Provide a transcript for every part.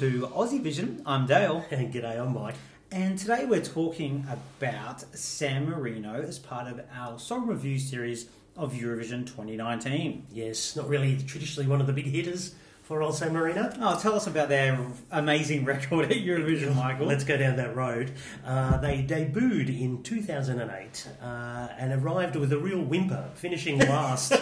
to Aussie Vision. I'm Dale, And g'day, I'm Mike. and today we're talking about San Marino as part of our song review series of Eurovision 2019. Yes, not really traditionally one of the big hitters for old San Marino. Oh, tell us about their amazing record at Eurovision, Michael. Let's go down that road. Uh, they debuted in 2008 uh, and arrived with a real whimper, finishing last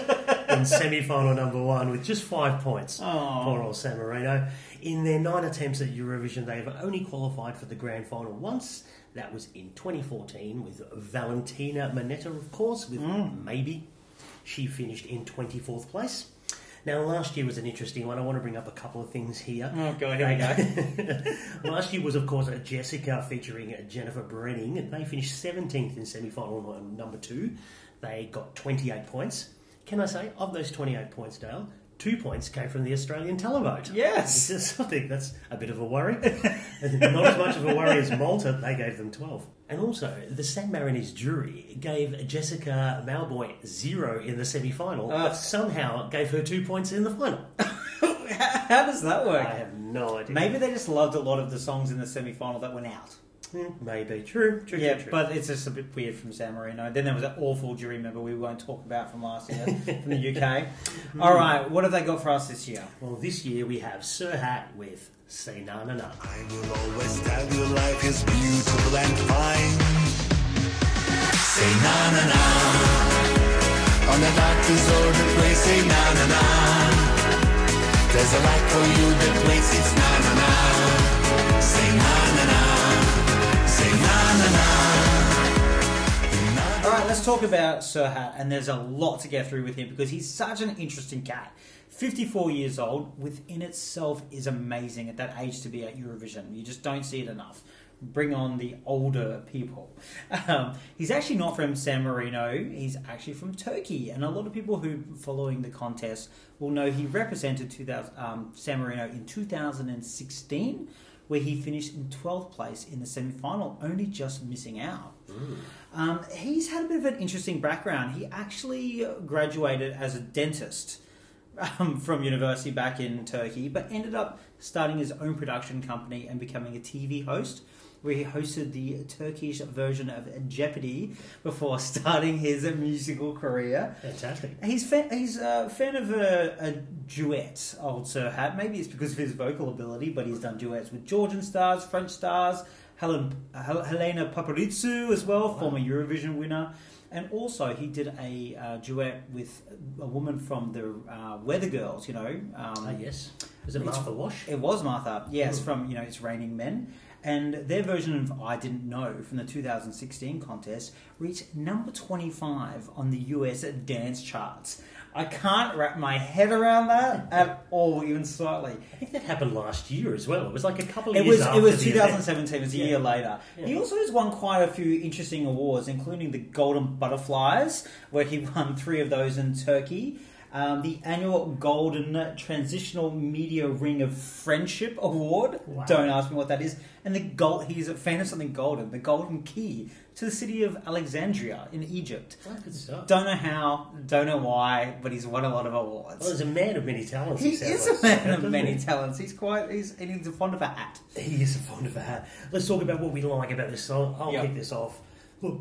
in semi final number one with just five points Oh. for old San Marino. In their nine attempts at Eurovision, they have only qualified for the grand final once. That was in 2014 with Valentina Monetta, of course, with Maybe. She finished in 24th place. Now, last year was an interesting one. I want to bring up a couple of things here. Oh, here we go. Last year was, of course, a Jessika featuring Jenifer Brening, and they finished 17th in semi final number two. They got 28 points. Can I say, of those 28 points, Dale, two points came from the Australian televote. Yes. I think that's a bit of a worry. Not as much of a worry as Malta, they gave them 12. And also, the San Marinese jury gave Jessica Mauboy zero in the semi final, Ah. but somehow gave her two points in the final. How does that work? I have no idea. Maybe they just loved a lot of the songs in the semi final that went out. Hmm, Maybe. True, true, yeah, true, true. but it's just a bit weird from San Marino. Then there was that awful jury member we won't talk about from last year from the UK. All right, what have they got for us this year? Well, this year we have Serhat with Say Na Na Na. I will always tell you life is beautiful and fine. Say na na na. On the doctor's order, say na na na. There's a light for you, the place it's na na na. Say na na na. Say na na na. All right, let's talk about Serhat, and there's a lot to get through with him because he's such an interesting cat. 54 years old, within itself, is amazing at that age to be at Eurovision. You just don't see it enough. Bring on the older people. Um, he's actually not from San Marino, he's actually from Turkey, and a lot of people who following the contest will know he represented 2000, um, San Marino in 2016, where he finished in 12th place in the semi final, only just missing out. Um, he's had a bit of an interesting background. He actually graduated as a dentist um, from university back in Turkey, but ended up starting his own production company and becoming a TV host, where he hosted the Turkish version of Jeopardy before starting his musical career. Fantastic. He's fan, he's a fan of a, a duet, old Serhat. Maybe it's because of his vocal ability, but he's done duets with Georgian stars, French stars, Helen, Hel- Helena Paparizou as well, former Eurovision winner. And also, he did a uh, duet with a woman from the uh, Weather Girls, you know. Um, Ah, yes. Was it Martha Wash? It was Martha, yes, Mm. from you know It's Raining Men, and their version of I Didn't Know from the 2016 contest reached number 25 on the US dance charts. I can't wrap my head around that at all, even slightly. I think that happened last year as well. It was like a couple of It years was it was the event. 2017. It was a Yeah. year later. Yeah. He also has won quite a few interesting awards, including the Golden Butterflies, where he won three of those in Turkey. Um, the annual Golden Transitional Media Ring of Friendship Award. Wow. Don't ask me what that is. And the gold. He's a fan of something golden. The Golden Key to the city of Alexandria in Egypt. Oh. Don't know how. Don't know why. But he's won a lot of awards. Well, he's a man of many talents. he is like, a man of many he? talents. He's quite. He's and he's fond of a hat. He is a fond of a hat. Let's talk about what we like about this song. I'll Yeah. kick this off. Look,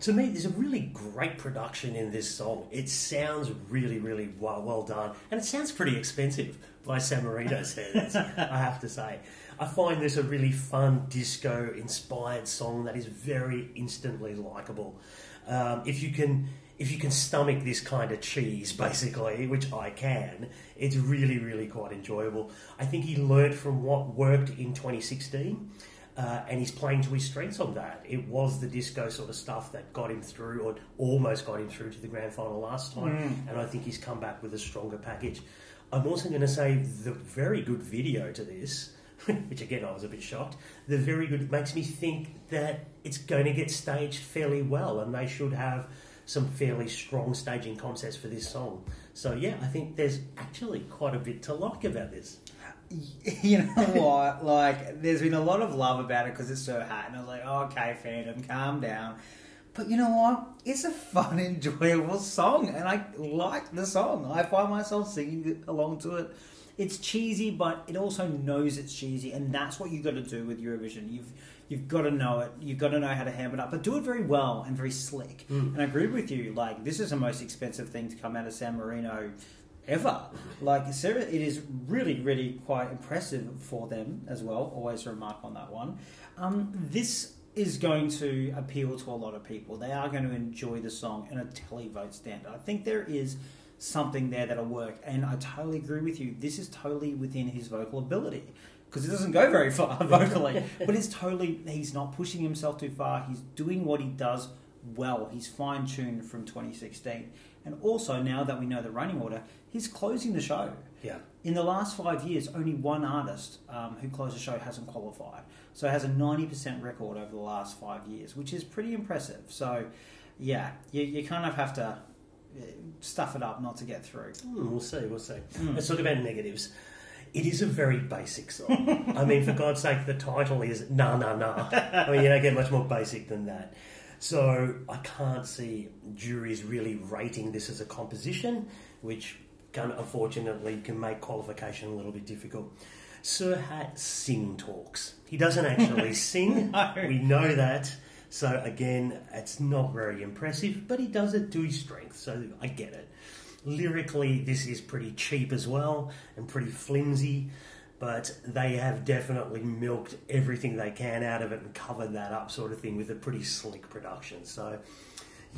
to me, there's a really great production in this song. It sounds really, really well, well done, and it sounds pretty expensive by San Marino standards. I have to say, I find this a really fun disco-inspired song that is very instantly likable. Um, if you can. If you can stomach this kind of cheese, basically, which I can, it's really, really quite enjoyable. I think he learnt from what worked in 2016, uh, and he's playing to his strengths on that. It was the disco sort of stuff that got him through, or almost got him through to the grand final last time, and I think he's come back with a stronger package. I'm also going to say the very good video to this, which again I was a bit shocked. The very good it makes me think that it's going to get staged fairly well, and they should have some fairly strong staging concepts for this song. So yeah, I think there's actually quite a bit to like about this. you know what? Like, there's been a lot of love about it because it's so hot, and I was like, oh, okay, fandom, calm down. But you know what? It's a fun, enjoyable song, and I like the song. I find myself singing along to it it's cheesy, but it also knows it's cheesy, and that's what you got to do with Eurovision. You've you've got to know it. You've got to know how to ham it up, but do it very well and very slick. Hmm. And I agree with you. Like this is the most expensive thing to come out of San Marino ever. Like Sarah, it is really, really quite impressive for them as well. Always remark on that one. Um, this is going to appeal to a lot of people. They are going to enjoy the song in a televote standard. I think there is something there that'll work, and I totally agree with you. This is totally within his vocal ability because it doesn't go very far vocally, but it's totally he's not pushing himself too far. He's doing what he does well. He's fine tuned from 2016, and also now that we know the running order, he's closing the show. Yeah. In the last five years, only one artist um, who closed the show hasn't qualified. So it has a 90% record over the last five years, which is pretty impressive. So, yeah, you, you kind of have to uh, stuff it up not to get through. Hmm, we'll see, we'll see. Let's talk about negatives. It is a very basic song. I mean, for God's sake, the title is Na Na Na. I mean, you don't get much more basic than that. So I can't see juries really rating this as a composition, which can, unfortunately can make qualification a little bit difficult. Serhat sing talks. He doesn't actually sing. No. We know that. So again, it's not very impressive, but he does it to his strength. So I get it. Lyrically, this is pretty cheap as well and pretty flimsy, but they have definitely milked everything they can out of it and covered that up, sort of thing, with a pretty slick production. So,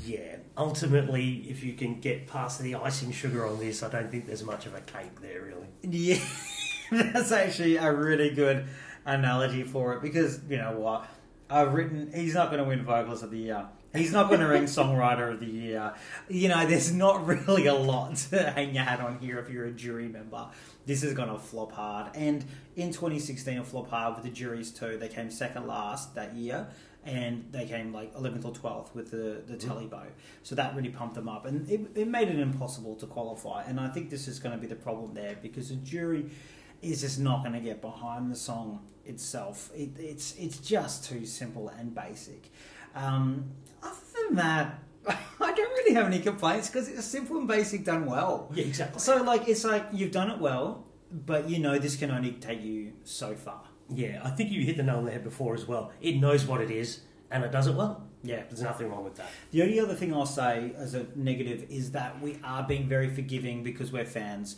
yeah, ultimately, if you can get past the icing sugar on this, I don't think there's much of a cake there, really. Yeah, that's actually a really good analogy for it because you know what? I've written he's not going to win vocalist of the year. He's not going to ring songwriter of the year. You know, there's not really a lot to hang your hat on here if you're a jury member. This is going to flop hard. And in 2016, it flopped hard with the juries too. They came second last that year, and they came like 11th or 12th with the the televote. So that really pumped them up, and it, it made it impossible to qualify. And I think this is going to be the problem there because the jury is just not going to get behind the song itself. It, it's it's just too simple and basic. Um, other than that, I don't really have any complaints because it's simple and basic done well. Yeah, exactly. So like it's like you've done it well, but you know this can only take you so far. Yeah, I think you hit the nail on the head before as well. It knows what it is, and it does it well. Yeah. There's nothing wrong with that. The only other thing I'll say as a negative is that we are being very forgiving because we're fans.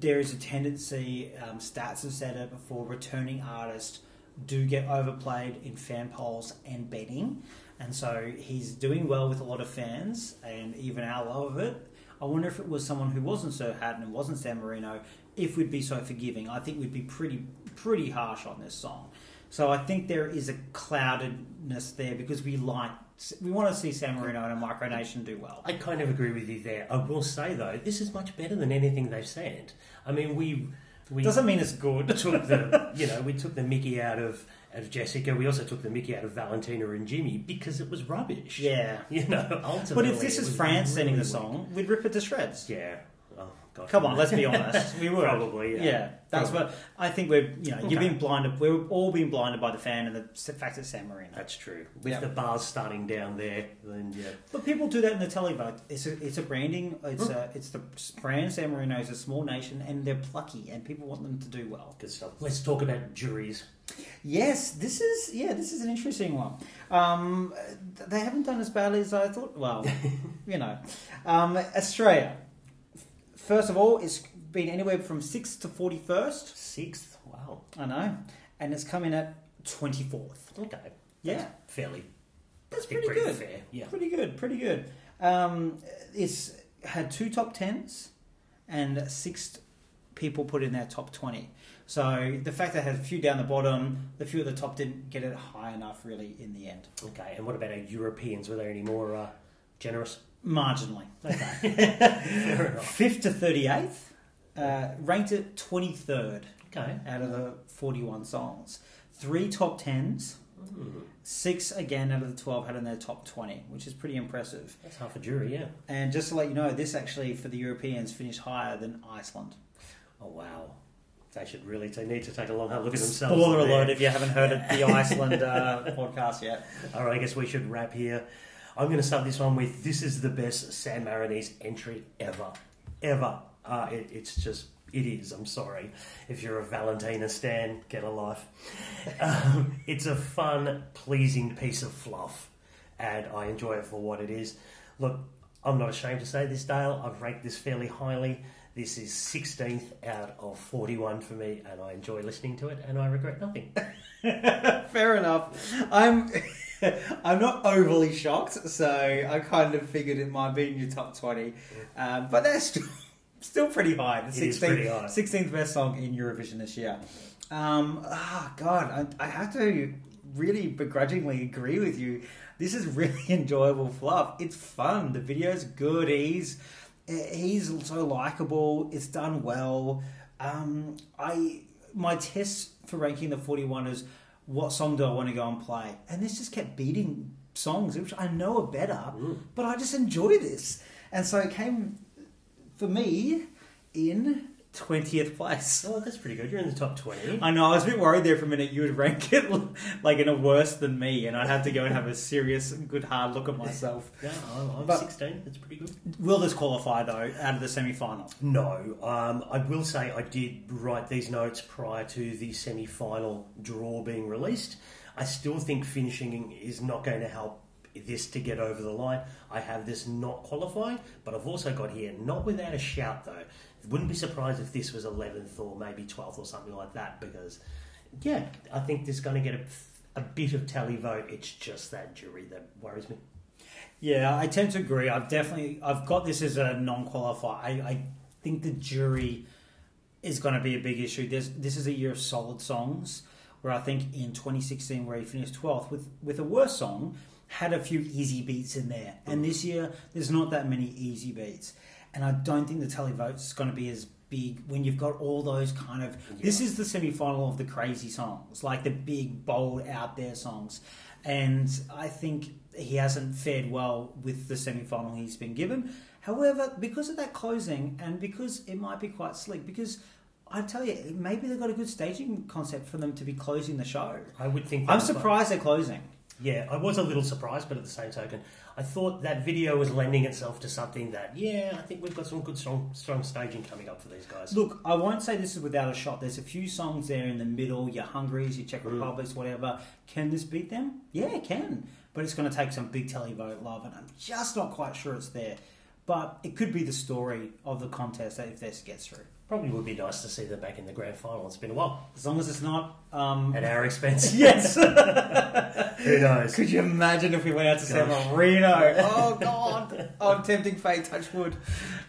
There is a tendency, um, stats have said it before, returning artists do get overplayed in fan polls and betting. And so he's doing well with a lot of fans and even our love of it. I wonder if it was someone who wasn't Sir Haddon and wasn't San Marino, if we'd be so forgiving. I think we'd be pretty pretty harsh on this song. So I think there is a cloudedness there because we like we want to see San Marino and a Micronation do well. I kind of agree with you there. I will say though, this is much better than anything they've said. I mean, we we Doesn't mean it's good. took the you know we took the Mickey out of out of Jessika. We also took the Mickey out of Valentina and Jimmy because it was rubbish. Yeah. you know. Ultimately, But if this is France really singing the song, we'd rip it to shreds. yeah. God. Come on, let's be honest. We were Probably, yeah. that's Probably. what I think. We're you know Okay. you've been blinded. We're all being blinded by the fan and the fact that San Marino. That's true. With Yeah. the bars starting down there, then yeah. But people do that in the televote. It's a, it's a branding. It's Hmm. a, it's the brand. San Marino is a small nation, and they're plucky, and people want them to do well. Good stuff. Let's talk about juries. Yes, this is yeah, this is an interesting one. Um, they haven't done as badly as I thought. Well, you know, um, Australia. First of all, it's been anywhere from sixth to forty first. Sixth. Wow. I know, and it's coming at twenty fourth. Okay. Yeah. Fairly. That's pretty pretty good. fair. Yeah. Pretty good, pretty good. Um, it's had two top tens and six people put in their top 20. So the fact that it had a few down the bottom, the few at the top didn't get it high enough really in the end. Okay. And what about our Europeans? Were there any more uh, generous? Marginally. Enough. Fifth to 38th, uh, ranked at 23rd Okay. out of the 41 songs. Three top tens, Hmm. six again out of the 12 had in their top 20, which is pretty impressive. That's half a jury, yeah. And just to let you know, this actually for the Europeans finished higher than Iceland. Oh wow. They should really they need to take a long hard look at themselves. Spoiler alert if you haven't heard it, the Iceland uh, podcast yet. All right, I guess we should wrap here. I'm going to start this one with this is the best San Marinese entry ever, ever. Uh, it, it's just It is. I'm sorry. If you're a Valentina stan, get a life. Um, it's a fun, pleasing piece of fluff, and I enjoy it for what it is. Look, I'm not ashamed to say this, Dale. I've ranked this fairly highly. This is 16th out of 41 for me, and I enjoy listening to it, and I regret nothing. Fair enough. I'm I'm not overly shocked, so I kind of figured it might be in your top twenty, um, but that's still, still pretty high. The It is pretty high. 16th best song in Eurovision this year. Um, ah, God, I, I have to really begrudgingly agree with you. This is really enjoyable fluff. It's fun. The video's good. He's he's so likable. It's done well. Um, I my test for ranking the 41 is what song do I want to go and play? And this just kept beating songs which I know are better, mm. but I just enjoy this. And so it came for me in 20th place. Oh, that's pretty good. You're in the top 20. I know, I was a bit worried there for a minute you would rank it like in a worse than me, and I'd have to go and have a serious, good, hard look at myself. No, I'm, I'm But- 16. That's pretty good. Will this qualify, though, out of the semi final? No, um, I will say I did write these notes prior to the semi final draw being released. I still think finishing is not going to help this to get over the line. I have this not qualifying, but I've also got here, not without a shout though. Wouldn't be surprised if this was 11th or maybe 12th or something like that because, yeah, I think this is going to get a, a bit of televote. It's just that jury that worries me. Yeah, I tend to agree. I've definitely I've got this as a non-qualifier. I, I think the jury is going to be a big issue. There's, this is a year of solid songs. Where I think in 2016, where he finished 12th with with a worse song, had a few easy beats in there. And mm. this year, there's not that many easy beats. And I don't think the televotes is going to be as big when you've got all those kind of. This is the semi final of the crazy songs, like the big, bold, out there songs. And I think he hasn't fared well with the semi final he's been given. However, because of that closing and because it might be quite slick, because I tell you, maybe they've got a good staging concept for them to be closing the show. I would think I'm surprised they're closing. Yeah, I was a little surprised, but at the same token, I thought that video was lending itself to something that, yeah, I think we've got some good, strong, strong staging coming up for these guys. Look, I won't say this is without a shot. There's a few songs there in the middle, your Hungaries, your Czech mm. Republics, whatever. Can this beat them? Yeah, it can. But it's going to take some big televote love, and I'm just not quite sure it's there. But it could be the story of the contest if this gets through. Probably would be nice to see them back in the grand final. It's been a while. As long as it's not. Um, At our expense. yes! Who knows? Could you imagine if we went out to San Marino? Oh, God! Oh, tempting fate, touch wood.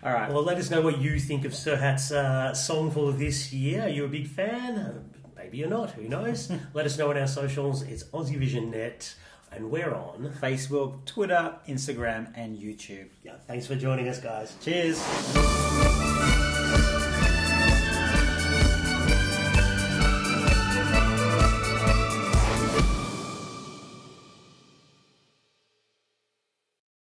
All right. Well, let us know what you think of Serhat's uh, song for this year. Are you a big fan? Maybe you're not. Who knows? let us know on our socials. It's Aussie Vision Net, and we're on. Facebook, Twitter, Instagram, and YouTube. Yeah, thanks for joining us, guys. Cheers.